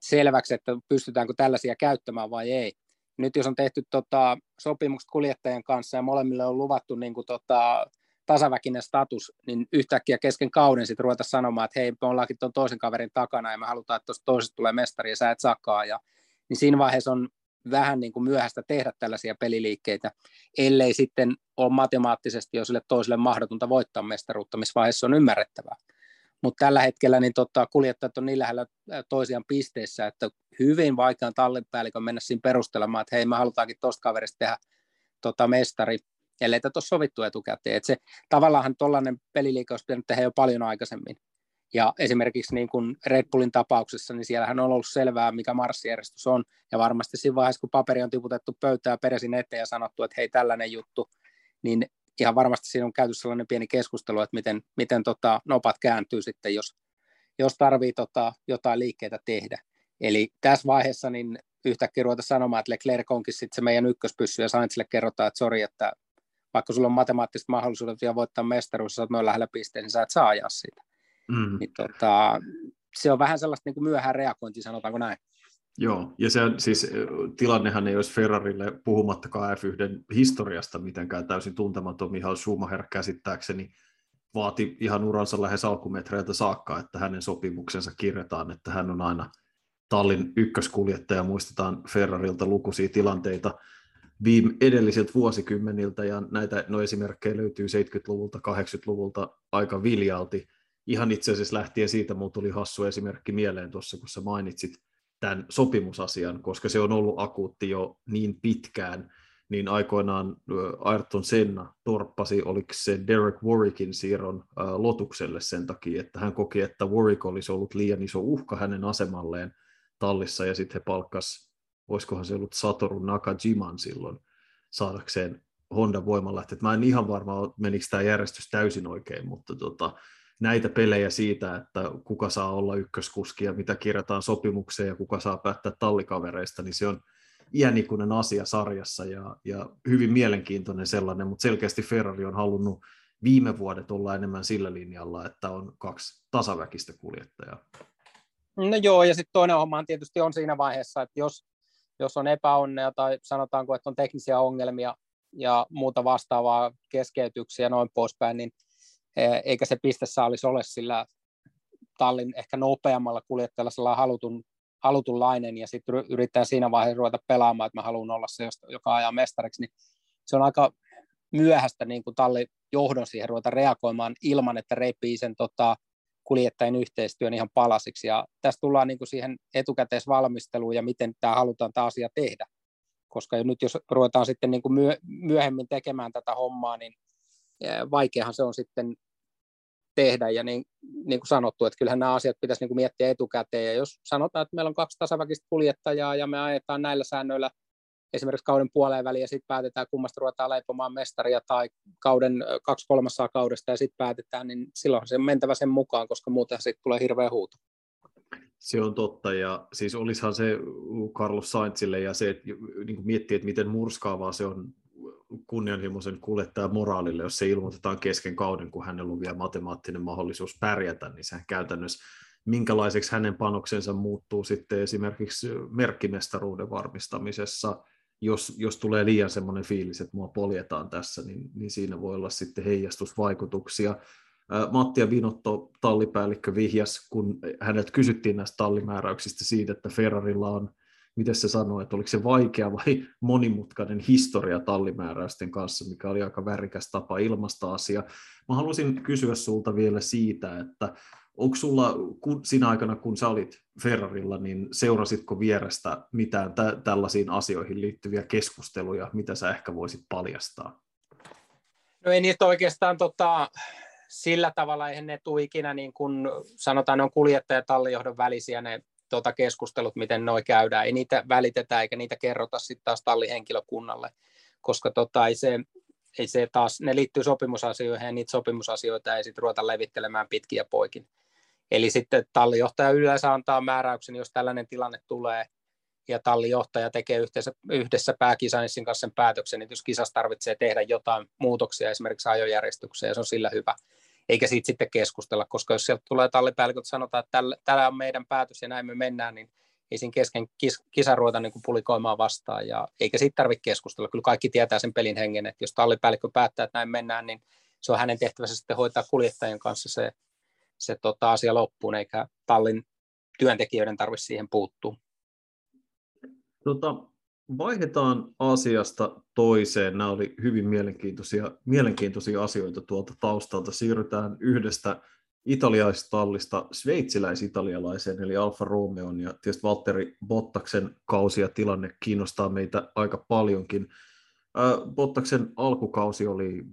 selväksi, että pystytäänkö tällaisia käyttämään vai ei nyt jos on tehty tota, sopimukset kuljettajien kanssa ja molemmille on luvattu niin kuin, tota, tasaväkinen status, niin yhtäkkiä kesken kauden sitten ruveta sanomaan, että hei, me ollaankin tuon toisen kaverin takana ja me halutaan, että tuosta toisesta tulee mestari ja sä et sakaa. Ja, niin siinä vaiheessa on vähän niin kuin myöhäistä tehdä tällaisia peliliikkeitä, ellei sitten ole matemaattisesti jo sille toiselle mahdotonta voittaa mestaruutta, missä vaiheessa on ymmärrettävää mutta tällä hetkellä niin tota, kuljettajat on niin lähellä toisiaan pisteissä, että hyvin vaikea tallipäällikön mennä siinä perustelemaan, että hei, me halutaankin tuosta kaverista tehdä tota, mestari, ellei tätä ole sovittu etukäteen. Et se, tavallaan tuollainen peliliike olisi pitänyt tehdä jo paljon aikaisemmin. Ja esimerkiksi niin kuin Red Bullin tapauksessa, niin siellähän on ollut selvää, mikä marssijärjestys on. Ja varmasti siinä vaiheessa, kun paperi on tiputettu pöytää peresin eteen ja sanottu, että hei, tällainen juttu, niin ihan varmasti siinä on käyty sellainen pieni keskustelu, että miten, miten tota, nopat kääntyy sitten, jos, jos tarvii tota, jotain liikkeitä tehdä. Eli tässä vaiheessa niin yhtäkkiä ruveta sanomaan, että Leclerc onkin sitten se meidän ykköspyssy ja Sainzille kerrotaan, että sori, että vaikka sulla on matemaattiset mahdollisuudet vielä voittaa mestaruus, sä oot noin lähellä pisteen, niin sä et saa ajaa sitä. Mm. Niin, tota, se on vähän sellaista niin kuin myöhään reagointia, sanotaanko näin. Joo, ja se siis tilannehan ei olisi Ferrarille puhumattakaan F1 historiasta mitenkään täysin tuntematon. Mihail Schumacher käsittääkseni vaati ihan uransa lähes alkumetreiltä saakka, että hänen sopimuksensa kirjataan, että hän on aina tallin ykköskuljettaja. Muistetaan Ferrarilta lukuisia tilanteita viime edellisiltä vuosikymmeniltä, ja näitä no esimerkkejä löytyy 70-luvulta, 80-luvulta aika viljalti. Ihan itse asiassa lähtien siitä, mulla tuli hassu esimerkki mieleen tuossa, kun sä mainitsit tämän sopimusasian, koska se on ollut akuutti jo niin pitkään, niin aikoinaan Ayrton Senna torppasi, oliko se Derek Warwickin siirron Lotukselle sen takia, että hän koki, että Warwick olisi ollut liian iso uhka hänen asemalleen tallissa, ja sitten he palkkas, olisikohan se ollut Satoru Nakajiman silloin, saadakseen Honda voimalähteet. Mä en ihan varma, menikö tämä järjestys täysin oikein, mutta tota, näitä pelejä siitä, että kuka saa olla ykköskuski ja mitä kirjataan sopimukseen ja kuka saa päättää tallikavereista, niin se on iänikuinen asia sarjassa ja, ja hyvin mielenkiintoinen sellainen, mutta selkeästi Ferrari on halunnut viime vuodet olla enemmän sillä linjalla, että on kaksi tasaväkistä kuljettajaa. No joo, ja sitten toinen homma tietysti on siinä vaiheessa, että jos, jos on epäonnea tai sanotaanko, että on teknisiä ongelmia ja muuta vastaavaa keskeytyksiä ja noin poispäin, niin e, eikä se olisi ole sillä tallin ehkä nopeammalla kuljettajalla sellainen halutun, halutunlainen ja sitten yrittää siinä vaiheessa ruveta pelaamaan, että mä haluan olla se, joka ajaa mestariksi, niin se on aika myöhäistä niin kuin talli johdon siihen ruveta reagoimaan ilman, että repii sen tota, kuljettajien yhteistyön ihan palasiksi. Ja tässä tullaan niin kuin siihen etukäteisvalmisteluun ja miten tämä halutaan tämä asia tehdä. Koska nyt jos ruvetaan sitten niin kuin myöhemmin tekemään tätä hommaa, niin vaikeahan se on sitten tehdä. Ja niin, niin kuin sanottu, että kyllähän nämä asiat pitäisi niin kuin miettiä etukäteen. Ja jos sanotaan, että meillä on kaksi tasaväkistä kuljettajaa ja me ajetaan näillä säännöillä esimerkiksi kauden puoleen väliin ja sitten päätetään, kummasta ruvetaan leipomaan mestaria tai kauden kaksi kolmasosaa kaudesta ja sitten päätetään, niin silloin se on mentävä sen mukaan, koska muuten sitten tulee hirveä huuto. Se on totta, ja siis olisihan se Carlos Sainzille ja se, että niin miettii, että miten murskaavaa se on kunnianhimoisen kuljettajan moraalille, jos se ilmoitetaan kesken kauden, kun hänellä on vielä matemaattinen mahdollisuus pärjätä, niin sehän käytännössä minkälaiseksi hänen panoksensa muuttuu sitten esimerkiksi merkkimestaruuden varmistamisessa, jos, jos tulee liian semmoinen fiilis, että mua poljetaan tässä, niin, niin siinä voi olla sitten heijastusvaikutuksia. Matti ja Vinotto, tallipäällikkö, vihjas, kun hänet kysyttiin näistä tallimääräyksistä siitä, että Ferrarilla on, miten se sanoi, että oliko se vaikea vai monimutkainen historia tallimääräysten kanssa, mikä oli aika värikäs tapa ilmasta asia. Mä haluaisin kysyä sulta vielä siitä, että onko sulla kun, siinä aikana, kun sä olit Ferrarilla, niin seurasitko vierestä mitään tä- tällaisiin asioihin liittyviä keskusteluja, mitä sä ehkä voisit paljastaa? No ei niitä oikeastaan tota, sillä tavalla, eihän ne tule ikinä niin kuin sanotaan, ne on kuljettaja tallijohdon välisiä ne tota, keskustelut, miten noi käydään. Ei niitä välitetä eikä niitä kerrota sitten taas tallihenkilökunnalle, koska tota, ei se, ei se taas, ne liittyy sopimusasioihin ja niitä sopimusasioita ei sitten ruveta levittelemään pitkiä poikin. Eli sitten tallijohtaja yleensä antaa määräyksen, jos tällainen tilanne tulee, ja tallijohtaja tekee yhdessä, yhdessä pääkisanissin kanssa sen päätöksen, että jos kisassa tarvitsee tehdä jotain muutoksia esimerkiksi ajojärjestykseen, se on sillä hyvä. Eikä siitä sitten keskustella, koska jos sieltä tulee tallipäälliköt sanotaan, että tämä on meidän päätös ja näin me mennään, niin ei siinä kesken kis, kisa ruveta niin pulikoimaan vastaan, ja eikä siitä tarvitse keskustella. Kyllä kaikki tietää sen pelin hengen, että jos tallipäällikkö päättää, että näin mennään, niin se on hänen tehtävänsä sitten hoitaa kuljettajien kanssa se se tota, asia loppuun, eikä tallin työntekijöiden tarvitse siihen puuttua. Tota, vaihdetaan asiasta toiseen. Nämä oli hyvin mielenkiintoisia, mielenkiintoisia asioita tuolta taustalta. Siirrytään yhdestä italialaistallista sveitsiläis-italialaiseen, eli Alfa Romeon, ja tietysti Valtteri Bottaksen kausi ja tilanne kiinnostaa meitä aika paljonkin. Bottaksen alkukausi oli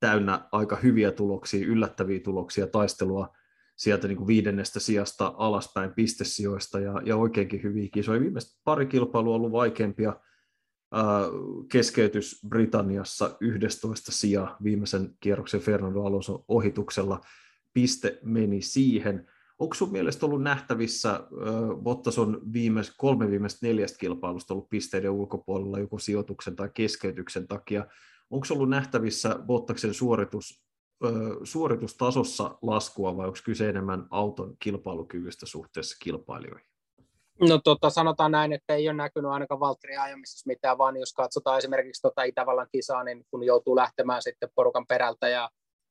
täynnä aika hyviä tuloksia, yllättäviä tuloksia, taistelua sieltä niin kuin viidennestä sijasta alaspäin pistesijoista ja, ja oikeinkin hyviä kisoja. Viimeiset pari kilpailua on ollut vaikeampia. keskeytys Britanniassa 11 sija viimeisen kierroksen Fernando Alonso ohituksella. Piste meni siihen. Onko sun mielestä ollut nähtävissä, äh, Bottas on viimeis, kolme viimeistä neljästä kilpailusta ollut pisteiden ulkopuolella joko sijoituksen tai keskeytyksen takia. Onko ollut nähtävissä Bottaksen suoritus suoritustasossa laskua vai onko kyse enemmän auton kilpailukyvystä suhteessa kilpailijoihin? No tota, sanotaan näin, että ei ole näkynyt ainakaan Valtterin ajamisessa mitään, vaan jos katsotaan esimerkiksi tota Itävallan kisaa, niin kun joutuu lähtemään sitten porukan perältä ja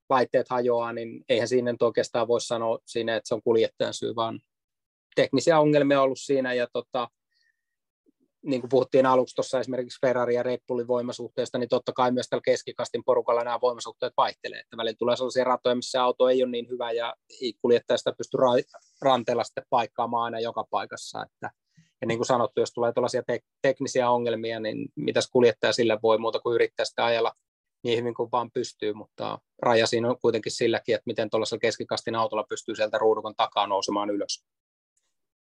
laitteet hajoaa, niin eihän siinä nyt oikeastaan voi sanoa siinä, että se on kuljettajan syy, vaan teknisiä ongelmia on ollut siinä ja tota, niin kuin puhuttiin aluksi tuossa esimerkiksi Ferrari ja Red Bullin voimasuhteesta, niin totta kai myös tällä keskikastin porukalla nämä voimasuhteet vaihtelee. Että välillä tulee sellaisia ratoja, missä auto ei ole niin hyvä ja kuljettaja sitä pystyy ra- ranteella sitten paikkaamaan aina joka paikassa. Että, ja niin kuin sanottu, jos tulee tällaisia te- teknisiä ongelmia, niin mitäs kuljettaja sille voi muuta kuin yrittää sitä ajella niin hyvin kuin vaan pystyy, mutta raja siinä on kuitenkin silläkin, että miten tuollaisella keskikastin autolla pystyy sieltä ruudukon takaa nousemaan ylös.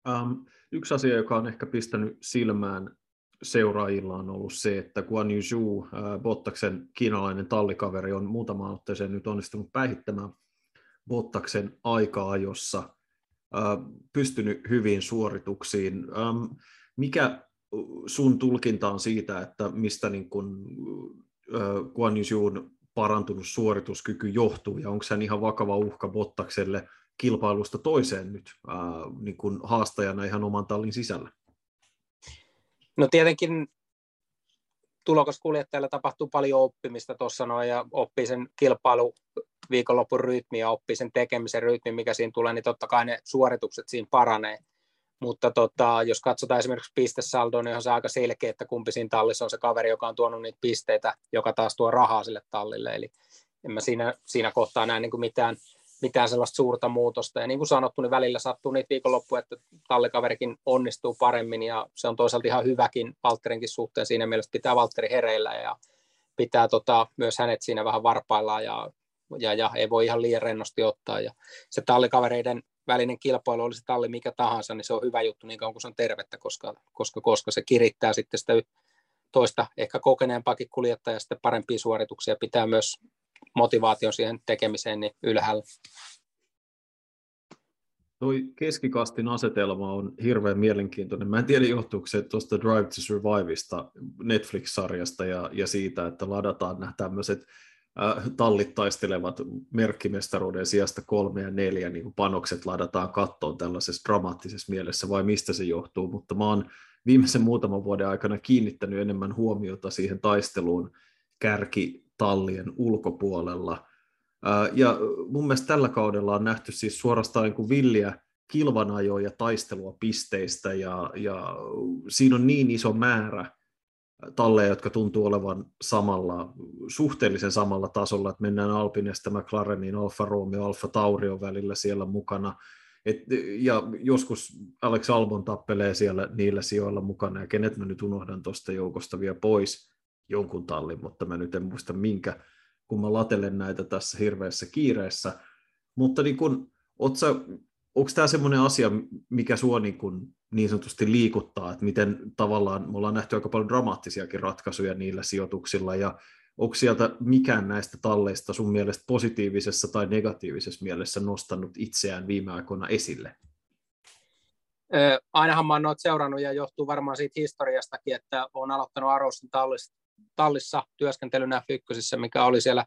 Um, yksi asia, joka on ehkä pistänyt silmään seuraajilla on ollut se, että Guan Yu Zhu, äh, Bottaksen kiinalainen tallikaveri, on muutama otteeseen nyt onnistunut päihittämään Bottaksen aika-ajossa, äh, pystynyt hyviin suorituksiin. Ähm, mikä sun tulkinta on siitä, että mistä niin kun, Guan Yuzhun parantunut suorituskyky johtuu, ja onko hän ihan vakava uhka Bottakselle kilpailusta toiseen nyt ää, niin kun haastajana ihan oman tallin sisällä? No tietenkin tulokaskuljettajalla tapahtuu paljon oppimista tuossa noin ja oppii sen kilpailu viikonlopun rytmi ja oppii sen tekemisen rytmi, mikä siinä tulee, niin totta kai ne suoritukset siinä paranee. Mutta tota, jos katsotaan esimerkiksi pistesaldoa, niin on se aika selkeä, että kumpi siinä tallissa on se kaveri, joka on tuonut niitä pisteitä, joka taas tuo rahaa sille tallille. Eli en mä siinä, siinä kohtaa näe niin kuin mitään, mitään sellaista suurta muutosta. Ja niin kuin sanottu, niin välillä sattuu niitä viikonloppuja, että tallikaverikin onnistuu paremmin ja se on toisaalta ihan hyväkin Valtterinkin suhteen. Siinä mielessä pitää Valtteri hereillä ja pitää tota, myös hänet siinä vähän varpaillaan ja, ja, ja ei voi ihan liian rennosti ottaa. Ja se tallikavereiden välinen kilpailu, olisi talli mikä tahansa, niin se on hyvä juttu niin kauan kuin se on tervettä, koska, koska, koska se kirittää sitten sitä toista ehkä kokeneempaakin kuljettajaa sitten parempia suorituksia, pitää myös motivaation siihen tekemiseen niin ylhäällä. Toi keskikastin asetelma on hirveän mielenkiintoinen. Mä en tiedä johtuuko se tuosta Drive to Surviveista Netflix-sarjasta ja, ja siitä, että ladataan nämä tämmöiset äh, tallit taistelevat merkkimestaruuden sijasta kolme ja neljä, niin panokset ladataan kattoon tällaisessa dramaattisessa mielessä, vai mistä se johtuu, mutta mä oon viimeisen muutaman vuoden aikana kiinnittänyt enemmän huomiota siihen taisteluun kärkitallien ulkopuolella, ja mun mielestä tällä kaudella on nähty siis suorastaan niin kuin villiä kilvanajoa ja taistelua pisteistä, ja, ja siinä on niin iso määrä talleja, jotka tuntuu olevan samalla, suhteellisen samalla tasolla, että mennään Alpinesta McLarenin, Alfa Romeo, Alfa Taurio välillä siellä mukana, et, ja joskus Alex Albon tappelee siellä niillä sijoilla mukana, ja kenet mä nyt unohdan tuosta joukosta vielä pois, jonkun tallin, mutta mä nyt en muista minkä, kun mä latelen näitä tässä hirveässä kiireessä. Mutta niin kun, sä, onko tämä semmoinen asia, mikä sua niin, kun, niin sanotusti liikuttaa, että miten tavallaan, me ollaan nähty aika paljon dramaattisiakin ratkaisuja niillä sijoituksilla, ja onko sieltä mikään näistä talleista sun mielestä positiivisessa tai negatiivisessa mielessä nostanut itseään viime aikoina esille? ainahan mä oon noita seurannut ja johtuu varmaan siitä historiastakin, että olen aloittanut Arosin tallista tallissa työskentelyn f mikä oli siellä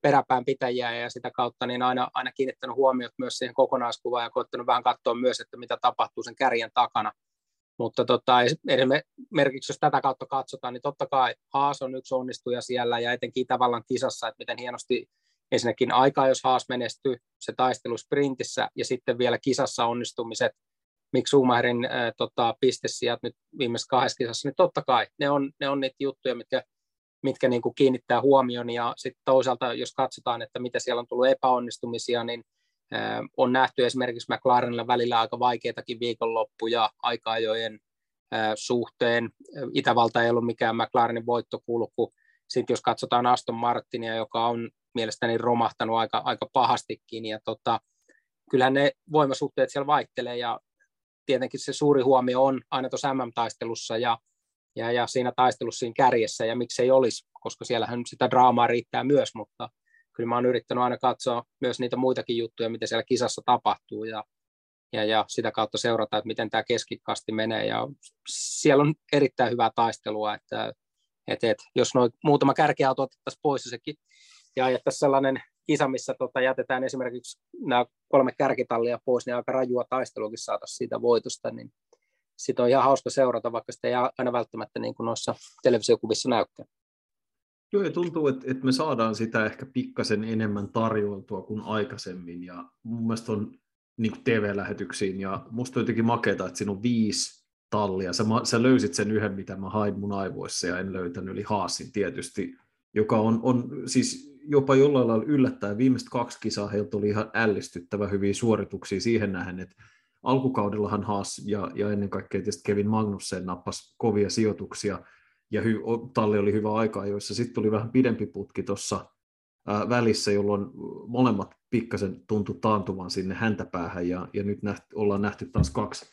peräpään pitäjiä ja sitä kautta niin aina, aina kiinnittänyt huomiot myös siihen kokonaiskuvaan ja koittanut vähän katsoa myös, että mitä tapahtuu sen kärjen takana. Mutta tota, esimerkiksi jos tätä kautta katsotaan, niin totta kai Haas on yksi onnistuja siellä ja etenkin tavallaan kisassa, että miten hienosti ensinnäkin aikaa, jos Haas menestyy, se taistelu sprintissä ja sitten vielä kisassa onnistumiset, miksi Schumacherin äh, tota, pistesijat nyt viimeisessä kahdessa kisassa, niin totta kai ne on, ne on niitä juttuja, mitkä mitkä niin kuin kiinnittää huomion ja sitten toisaalta, jos katsotaan, että mitä siellä on tullut epäonnistumisia, niin on nähty esimerkiksi McLarenilla välillä aika vaikeitakin viikonloppuja aika-ajojen suhteen. Itävalta ei ollut mikään McLarenin voittokulku. Sitten jos katsotaan Aston Martinia, joka on mielestäni romahtanut aika, aika pahastikin, ja tota, kyllähän ne voimasuhteet siellä vaihtelee, ja tietenkin se suuri huomio on aina tuossa MM-taistelussa, ja ja, ja siinä taistelussa siinä kärjessä, ja miksei olisi, koska siellähän sitä draamaa riittää myös, mutta kyllä mä oon yrittänyt aina katsoa myös niitä muitakin juttuja, mitä siellä kisassa tapahtuu, ja, ja, ja sitä kautta seurata, että miten tämä keskikasti menee, ja siellä on erittäin hyvää taistelua, että et, et, jos noin muutama kärkiauto otettaisiin pois ja, sekin, ja ajettaisiin sellainen kisa, missä tota, jätetään esimerkiksi nämä kolme kärkitallia pois, niin aika rajua taisteluakin saataisiin siitä voitosta, niin sitä on ihan hauska seurata, vaikka sitä ei aina välttämättä niin kuin noissa televisiokuvissa näykään. Joo, ja tuntuu, että, että me saadaan sitä ehkä pikkasen enemmän tarjoiltua kuin aikaisemmin, ja mun mielestä on niin TV-lähetyksiin, ja musta on jotenkin makeeta, että siinä on viisi tallia. Sä, sä löysit sen yhden, mitä mä hain mun aivoissa, ja en löytänyt, eli Haasin tietysti, joka on, on siis jopa jollain lailla yllättäen. Viimeiset kaksi kisaa heiltä oli ihan ällistyttävä hyviä suorituksia siihen nähden, että alkukaudellahan Haas ja, ja ennen kaikkea tietysti Kevin Magnussen nappasi kovia sijoituksia ja hy, talli oli hyvä aika, joissa sitten tuli vähän pidempi putki tuossa välissä, jolloin molemmat pikkasen tuntui taantuvan sinne häntäpäähän ja, ja nyt nähty, ollaan nähty taas kaksi,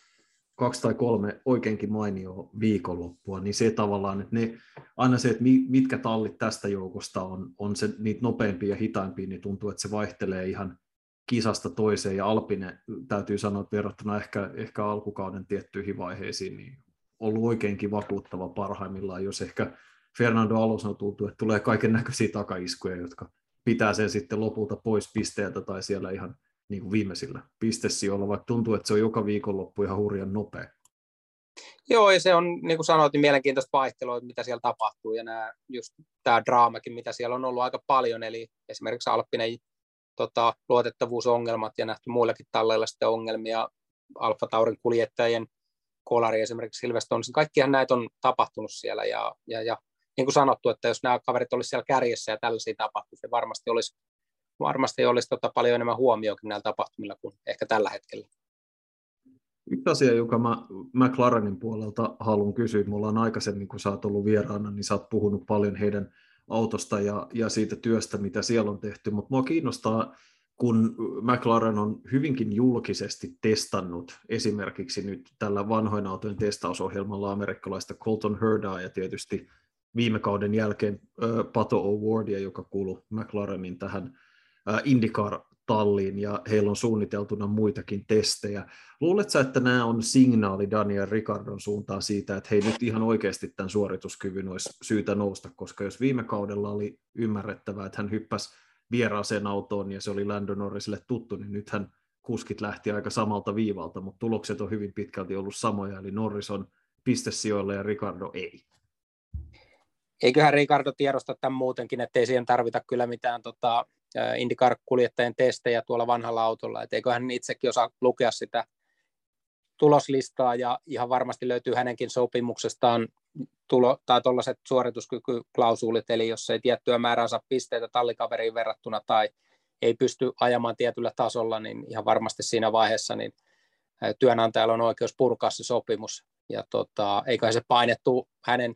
kaksi tai kolme oikeinkin mainio viikonloppua, niin se tavallaan, että ne, aina se, että mitkä tallit tästä joukosta on, on se, niitä nopeimpia ja hitaimpia, niin tuntuu, että se vaihtelee ihan, kisasta toiseen, ja Alpine täytyy sanoa, että verrattuna ehkä, ehkä alkukauden tiettyihin vaiheisiin, niin ollut oikeinkin vakuuttava parhaimmillaan, jos ehkä Fernando Alonso tuntuu, että tulee kaiken näköisiä takaiskuja, jotka pitää sen sitten lopulta pois pisteeltä tai siellä ihan niin kuin viimeisillä pistesijoilla, vaikka tuntuu, että se on joka viikonloppu ihan hurjan nopea. Joo, ja se on, niin kuin sanoit, niin mielenkiintoista vaihtelua, mitä siellä tapahtuu, ja nämä, just tämä draamakin, mitä siellä on ollut aika paljon, eli esimerkiksi Alppinen tota, luotettavuusongelmat ja nähty muillakin talleilla sitten ongelmia, Alfa Taurin kuljettajien kolari esimerkiksi Silverstonesin, kaikkihan näitä on tapahtunut siellä, ja, ja, ja niin kuin sanottu, että jos nämä kaverit olisivat siellä kärjessä ja tällaisia tapahtumia, niin varmasti olisi, varmasti olisi tota paljon enemmän huomioon näillä tapahtumilla kuin ehkä tällä hetkellä. Yksi asia, joka mä McLarenin puolelta haluan kysyä, me ollaan aikaisemmin, kun sä oot ollut vieraana, niin sä oot puhunut paljon heidän autosta ja, ja siitä työstä, mitä siellä on tehty, mutta mua kiinnostaa, kun McLaren on hyvinkin julkisesti testannut esimerkiksi nyt tällä vanhojen autojen testausohjelmalla amerikkalaista Colton Herdaa ja tietysti viime kauden jälkeen Pato Awardia, joka kuuluu McLarenin tähän IndyCar-talliin, ja heillä on suunniteltuna muitakin testejä. Luuletko että nämä on signaali Daniel Ricardon suuntaan siitä, että hei nyt ihan oikeasti tämän suorituskyvyn olisi syytä nousta, koska jos viime kaudella oli ymmärrettävää, että hän hyppäsi vieraaseen autoon ja se oli Lando Norrisille tuttu, niin nythän kuskit lähti aika samalta viivalta, mutta tulokset on hyvin pitkälti ollut samoja, eli Norris on pistesijoilla ja Ricardo ei eiköhän Ricardo tiedosta tämän muutenkin, ettei siihen tarvita kyllä mitään tota, IndyCar-kuljettajien testejä tuolla vanhalla autolla, et eiköhän itsekin osaa lukea sitä tuloslistaa ja ihan varmasti löytyy hänenkin sopimuksestaan tulo, tai tuollaiset suorituskykyklausuulit, eli jos ei tiettyä määrää saa pisteitä tallikaveriin verrattuna tai ei pysty ajamaan tietyllä tasolla, niin ihan varmasti siinä vaiheessa niin työnantajalla on oikeus purkaa se sopimus. Ja tota, eiköhän se painettu hänen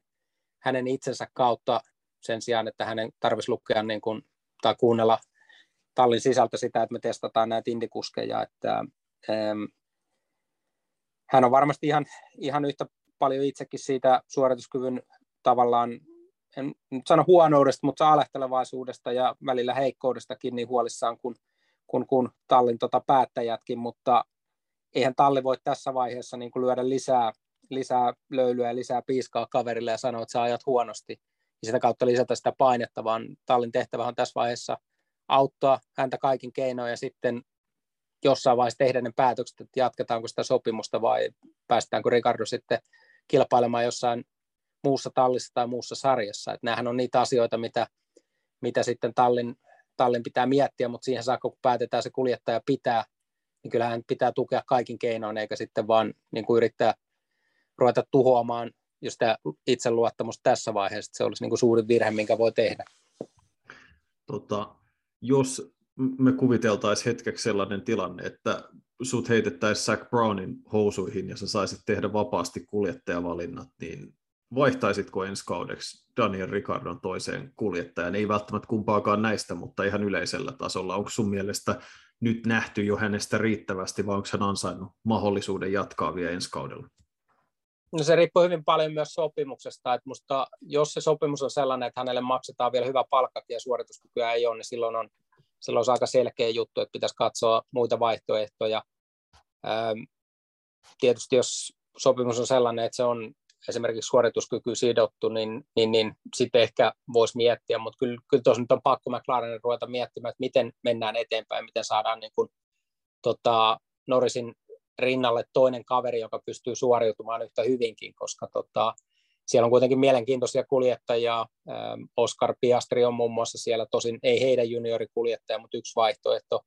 hänen itsensä kautta sen sijaan, että hänen tarvitsisi lukea niin kuin, tai kuunnella tallin sisältä sitä, että me testataan näitä indikuskeja, että ähm, hän on varmasti ihan, ihan yhtä paljon itsekin siitä suorituskyvyn tavallaan, en nyt sano huonoudesta, mutta alehtelevaisuudesta ja välillä heikkoudestakin niin huolissaan kuin kun, kun tallin tota päättäjätkin, mutta eihän talli voi tässä vaiheessa niin kuin lyödä lisää lisää löylyä ja lisää piiskaa kaverille ja sanoa, että sä ajat huonosti, ja sitä kautta lisätä sitä painetta, vaan tallin tehtävä on tässä vaiheessa auttaa häntä kaikin keinoin ja sitten jossain vaiheessa tehdä ne päätökset, että jatketaanko sitä sopimusta vai päästäänkö Ricardo sitten kilpailemaan jossain muussa tallissa tai muussa sarjassa. Että nämähän on niitä asioita, mitä, mitä sitten tallin, tallin pitää miettiä, mutta siihen saakka kun päätetään se kuljettaja pitää, niin kyllähän pitää tukea kaikin keinoin, eikä sitten vaan niin kuin yrittää ruveta tuhoamaan just tämä itseluottamus tässä vaiheessa, se olisi niin kuin suurin virhe, minkä voi tehdä. Tota, jos me kuviteltaisiin hetkeksi sellainen tilanne, että sut heitettäisiin Zach Brownin housuihin ja sä saisit tehdä vapaasti kuljettajavalinnat, niin vaihtaisitko ensi kaudeksi Daniel Ricardon toiseen kuljettajan? Ei välttämättä kumpaakaan näistä, mutta ihan yleisellä tasolla. Onko sun mielestä nyt nähty jo hänestä riittävästi vai onko hän ansainnut mahdollisuuden jatkaa vielä ensi kaudella? No se riippuu hyvin paljon myös sopimuksesta, että musta, jos se sopimus on sellainen, että hänelle maksetaan vielä hyvä palkkakin ja suorituskykyä ei ole, niin silloin on, silloin on aika selkeä juttu, että pitäisi katsoa muita vaihtoehtoja. Tietysti jos sopimus on sellainen, että se on esimerkiksi suorituskyky sidottu, niin, niin, niin sitten ehkä voisi miettiä, mutta kyllä, kyllä tuossa nyt on pakko McLarenin ruveta miettimään, että miten mennään eteenpäin, miten saadaan niin kuin, tota, Norrisin rinnalle toinen kaveri, joka pystyy suoriutumaan yhtä hyvinkin, koska tota, siellä on kuitenkin mielenkiintoisia kuljettajia. Oscar Piastri on muun muassa siellä, tosin ei heidän juniorikuljettaja, mutta yksi vaihtoehto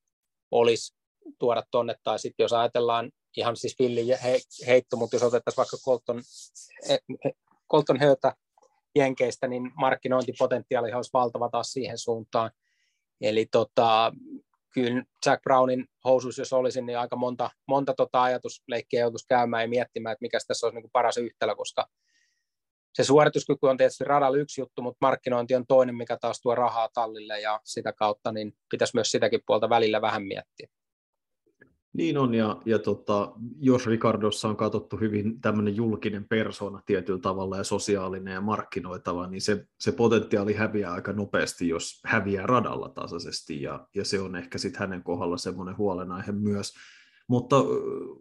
olisi tuoda tuonne, tai sitten jos ajatellaan ihan siis villi heitto, mutta jos otettaisiin vaikka Colton, Colton Hötä Jenkeistä, niin markkinointipotentiaali olisi valtava taas siihen suuntaan. Eli tota, kyllä Jack Brownin housuissa, jos olisin, niin aika monta, monta tota ajatusleikkiä joutuisi käymään ja miettimään, että mikä tässä olisi niin kuin paras yhtälö, koska se suorituskyky on tietysti radalla yksi juttu, mutta markkinointi on toinen, mikä taas tuo rahaa tallille ja sitä kautta niin pitäisi myös sitäkin puolta välillä vähän miettiä. Niin on, ja, ja tota, jos Ricardossa on katsottu hyvin tämmöinen julkinen persona tietyllä tavalla ja sosiaalinen ja markkinoitava, niin se, se potentiaali häviää aika nopeasti, jos häviää radalla tasaisesti, ja, ja se on ehkä sitten hänen kohdalla semmoinen huolenaihe myös. Mutta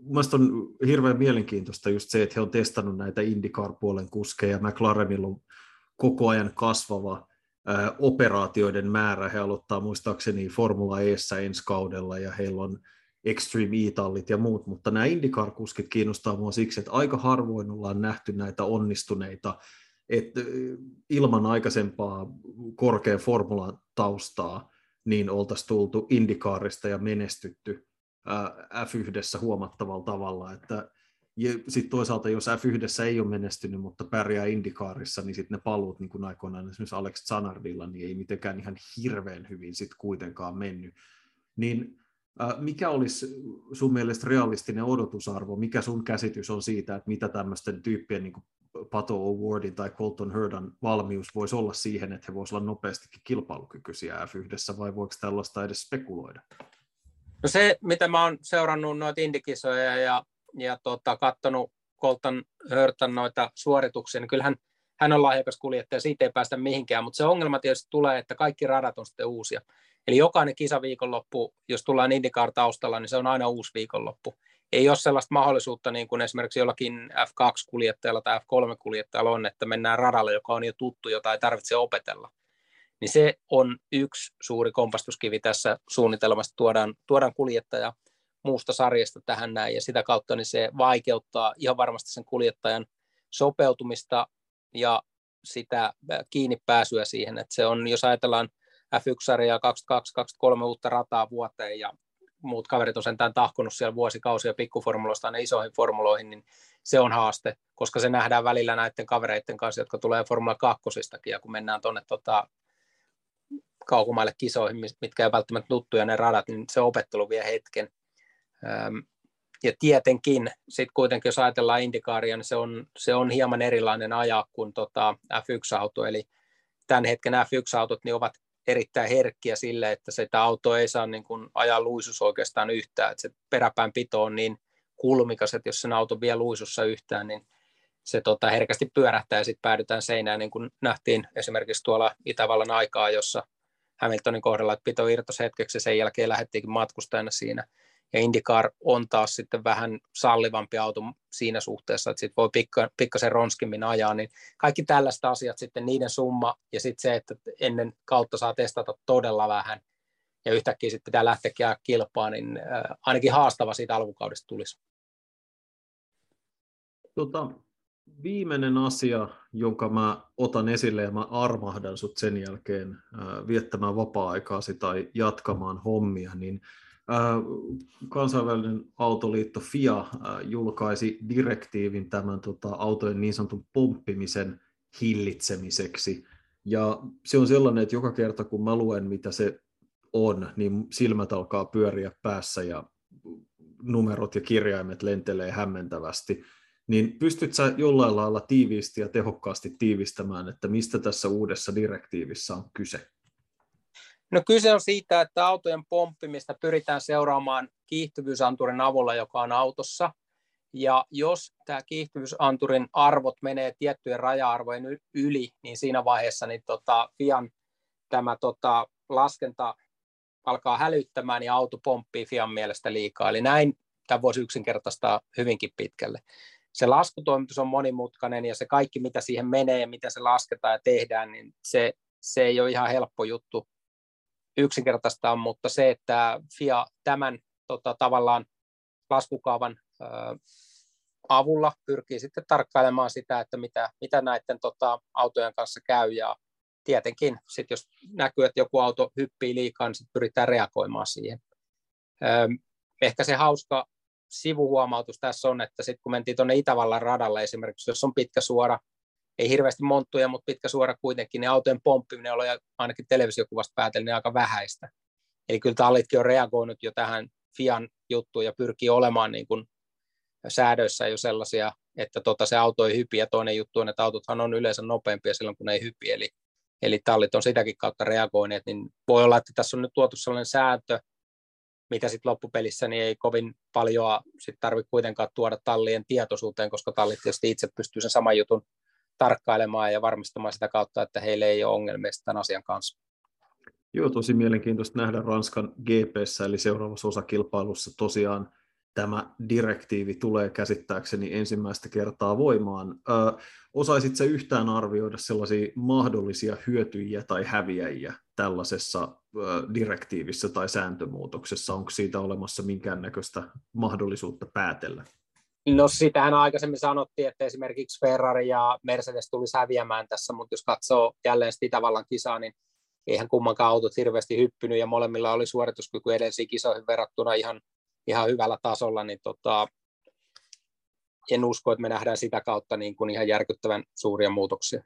mielestäni on hirveän mielenkiintoista just se, että he on testannut näitä IndyCar-puolen kuskeja. McLarenilla on koko ajan kasvava ää, operaatioiden määrä. He aloittaa muistaakseni Formula Eessä ensi kaudella ja heillä on Extreme E-tallit ja muut, mutta nämä IndyCar-kuskit kiinnostaa mua siksi, että aika harvoin ollaan nähty näitä onnistuneita, että ilman aikaisempaa korkean formulan taustaa, niin oltaisiin tultu IndyCarista ja menestytty F1 huomattavalla tavalla, että sitten toisaalta, jos F1 ei ole menestynyt, mutta pärjää Indikaarissa, niin sitten ne paluut, niin kuin aikoinaan esimerkiksi Alex Zanardilla, niin ei mitenkään ihan hirveän hyvin sitten kuitenkaan mennyt. Niin mikä olisi sun mielestä realistinen odotusarvo? Mikä sun käsitys on siitä, että mitä tämmöisten tyyppien niin Pato Awardin tai Colton Herdan valmius voisi olla siihen, että he voisivat olla nopeastikin kilpailukykyisiä F1, vai voiko tällaista edes spekuloida? No se, mitä mä oon seurannut noita indikisoja ja, ja tota, katsonut Colton Hurtan noita suorituksia, niin kyllähän hän on lahjakas kuljettaja, siitä ei päästä mihinkään, mutta se ongelma tietysti tulee, että kaikki radat on sitten uusia. Eli jokainen kisaviikonloppu, jos tullaan IndyCar taustalla, niin se on aina uusi viikonloppu. Ei ole sellaista mahdollisuutta, niin kuin esimerkiksi jollakin F2-kuljettajalla tai F3-kuljettajalla on, että mennään radalle, joka on jo tuttu, jota ei tarvitse opetella. Niin se on yksi suuri kompastuskivi tässä suunnitelmassa, tuodaan, tuodaan kuljettaja muusta sarjasta tähän näin, ja sitä kautta niin se vaikeuttaa ihan varmasti sen kuljettajan sopeutumista ja sitä kiinni pääsyä siihen, että se on, jos ajatellaan F1-sarjaa 22-23 uutta rataa vuoteen ja muut kaverit on sentään tahkonut siellä vuosikausia pikkuformuloista aina isoihin formuloihin, niin se on haaste, koska se nähdään välillä näiden kavereiden kanssa, jotka tulee Formula 2 ja kun mennään tuonne tota, kaukomaille kisoihin, mitkä ei välttämättä tuttuja ne radat, niin se opettelu vie hetken. Ja tietenkin, sitten kuitenkin jos ajatellaan Indikaaria, niin se on, se on hieman erilainen ajaa kuin tota F1-auto, eli tämän hetken F1-autot niin ovat erittäin herkkiä sille, että se auto ei saa niin kuin ajaa luisus oikeastaan yhtään, että se peräpään pito on niin kulmikas, että jos sen auto vie luisussa yhtään, niin se tota, herkästi pyörähtää ja sitten päädytään seinään, niin kuin nähtiin esimerkiksi tuolla Itävallan aikaa, jossa Hamiltonin kohdalla, että pito irtos hetkeksi ja sen jälkeen lähdettiinkin matkustajana siinä. Ja IndyCar on taas sitten vähän sallivampi auto siinä suhteessa, että sitten voi pikka, pikkasen ronskimmin ajaa, niin kaikki tällaista asiat sitten niiden summa ja sitten se, että ennen kautta saa testata todella vähän ja yhtäkkiä sitten pitää lähteä kilpaan, niin ainakin haastava siitä alkukaudesta tulisi. Tota, viimeinen asia, jonka mä otan esille ja mä armahdan sut sen jälkeen äh, viettämään vapaa-aikaasi tai jatkamaan hommia, niin äh, kansainvälinen autoliitto FIA äh, julkaisi direktiivin tämän tota, autojen niin sanotun pomppimisen hillitsemiseksi. Ja se on sellainen, että joka kerta kun mä luen, mitä se on, niin silmät alkaa pyöriä päässä ja numerot ja kirjaimet lentelee hämmentävästi niin pystyt sä jollain lailla tiiviisti ja tehokkaasti tiivistämään, että mistä tässä uudessa direktiivissä on kyse? No kyse on siitä, että autojen pomppimista pyritään seuraamaan kiihtyvyysanturin avulla, joka on autossa. Ja jos tämä kiihtyvyysanturin arvot menee tiettyjen raja-arvojen yli, niin siinä vaiheessa niin tota, Fian tämä tota, laskenta alkaa hälyttämään ja auto pomppii Fian mielestä liikaa. Eli näin tämä voisi yksinkertaistaa hyvinkin pitkälle se laskutoimitus on monimutkainen ja se kaikki, mitä siihen menee ja mitä se lasketaan ja tehdään, niin se, se ei ole ihan helppo juttu yksinkertaistaa, mutta se, että FIA tämän tota, tavallaan laskukaavan ö, avulla pyrkii sitten tarkkailemaan sitä, että mitä, mitä näiden tota, autojen kanssa käy ja tietenkin sit jos näkyy, että joku auto hyppii liikaa, niin sit pyritään reagoimaan siihen. Ö, ehkä se hauska sivuhuomautus tässä on, että sitten kun mentiin tuonne Itävallan radalle esimerkiksi, jos on pitkä suora, ei hirveästi monttuja, mutta pitkä suora kuitenkin, niin autojen pomppiminen oli ainakin televisiokuvasta päätellen aika vähäistä. Eli kyllä tallitkin on reagoinut jo tähän Fian juttuun ja pyrkii olemaan niin kuin säädöissä jo sellaisia, että tota, se auto ei hypi, ja toinen juttu on, että autothan on yleensä nopeampia silloin, kun ei hypi, eli, eli tallit on sitäkin kautta reagoineet, niin voi olla, että tässä on nyt tuotu sellainen sääntö, mikä sitten loppupelissä niin ei kovin paljon sit tarvitse kuitenkaan tuoda tallien tietoisuuteen, koska tallit tietysti itse pystyy sen saman jutun tarkkailemaan ja varmistamaan sitä kautta, että heille ei ole ongelmia tämän asian kanssa. Joo, tosi mielenkiintoista nähdä Ranskan GPS, eli seuraavassa osakilpailussa tosiaan tämä direktiivi tulee käsittääkseni ensimmäistä kertaa voimaan. Ö, osaisitko yhtään arvioida sellaisia mahdollisia hyötyjiä tai häviäjiä tällaisessa ö, direktiivissä tai sääntömuutoksessa? Onko siitä olemassa minkäännäköistä mahdollisuutta päätellä? No sitähän aikaisemmin sanottiin, että esimerkiksi Ferrari ja Mercedes tuli häviämään tässä, mutta jos katsoo jälleen sitä Itävallan kisaa, niin eihän kummankaan autot hirveästi hyppynyt ja molemmilla oli suorituskyky edellisiin kisoihin verrattuna ihan, ihan hyvällä tasolla, niin tota, en usko, että me nähdään sitä kautta niin kuin ihan järkyttävän suuria muutoksia.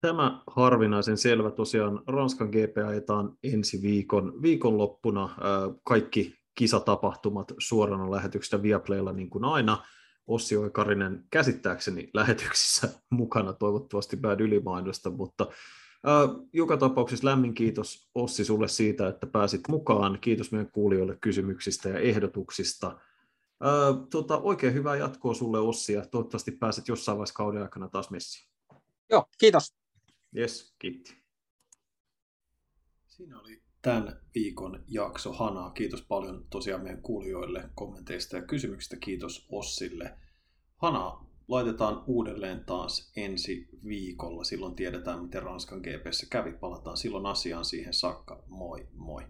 Tämä harvinaisen selvä tosiaan Ranskan GP ajetaan ensi viikon viikonloppuna. Kaikki kisatapahtumat suorana lähetyksestä Viaplaylla niin kuin aina. Ossi Oikarinen käsittääkseni lähetyksissä mukana, toivottavasti bad ylimainosta, mutta äh, joka tapauksessa lämmin kiitos Ossi sulle siitä, että pääsit mukaan. Kiitos meidän kuulijoille kysymyksistä ja ehdotuksista. Äh, tota, oikein hyvää jatkoa sulle Ossi ja toivottavasti pääset jossain vaiheessa kauden aikana taas messiin. Joo, kiitos. Yes, kiitti. Siinä oli tämän viikon jakso Hanaa. Kiitos paljon tosiaan meidän kuulijoille kommenteista ja kysymyksistä. Kiitos Ossille. Hana laitetaan uudelleen taas ensi viikolla. Silloin tiedetään, miten Ranskan GPssä kävi. Palataan silloin asiaan siihen saakka. Moi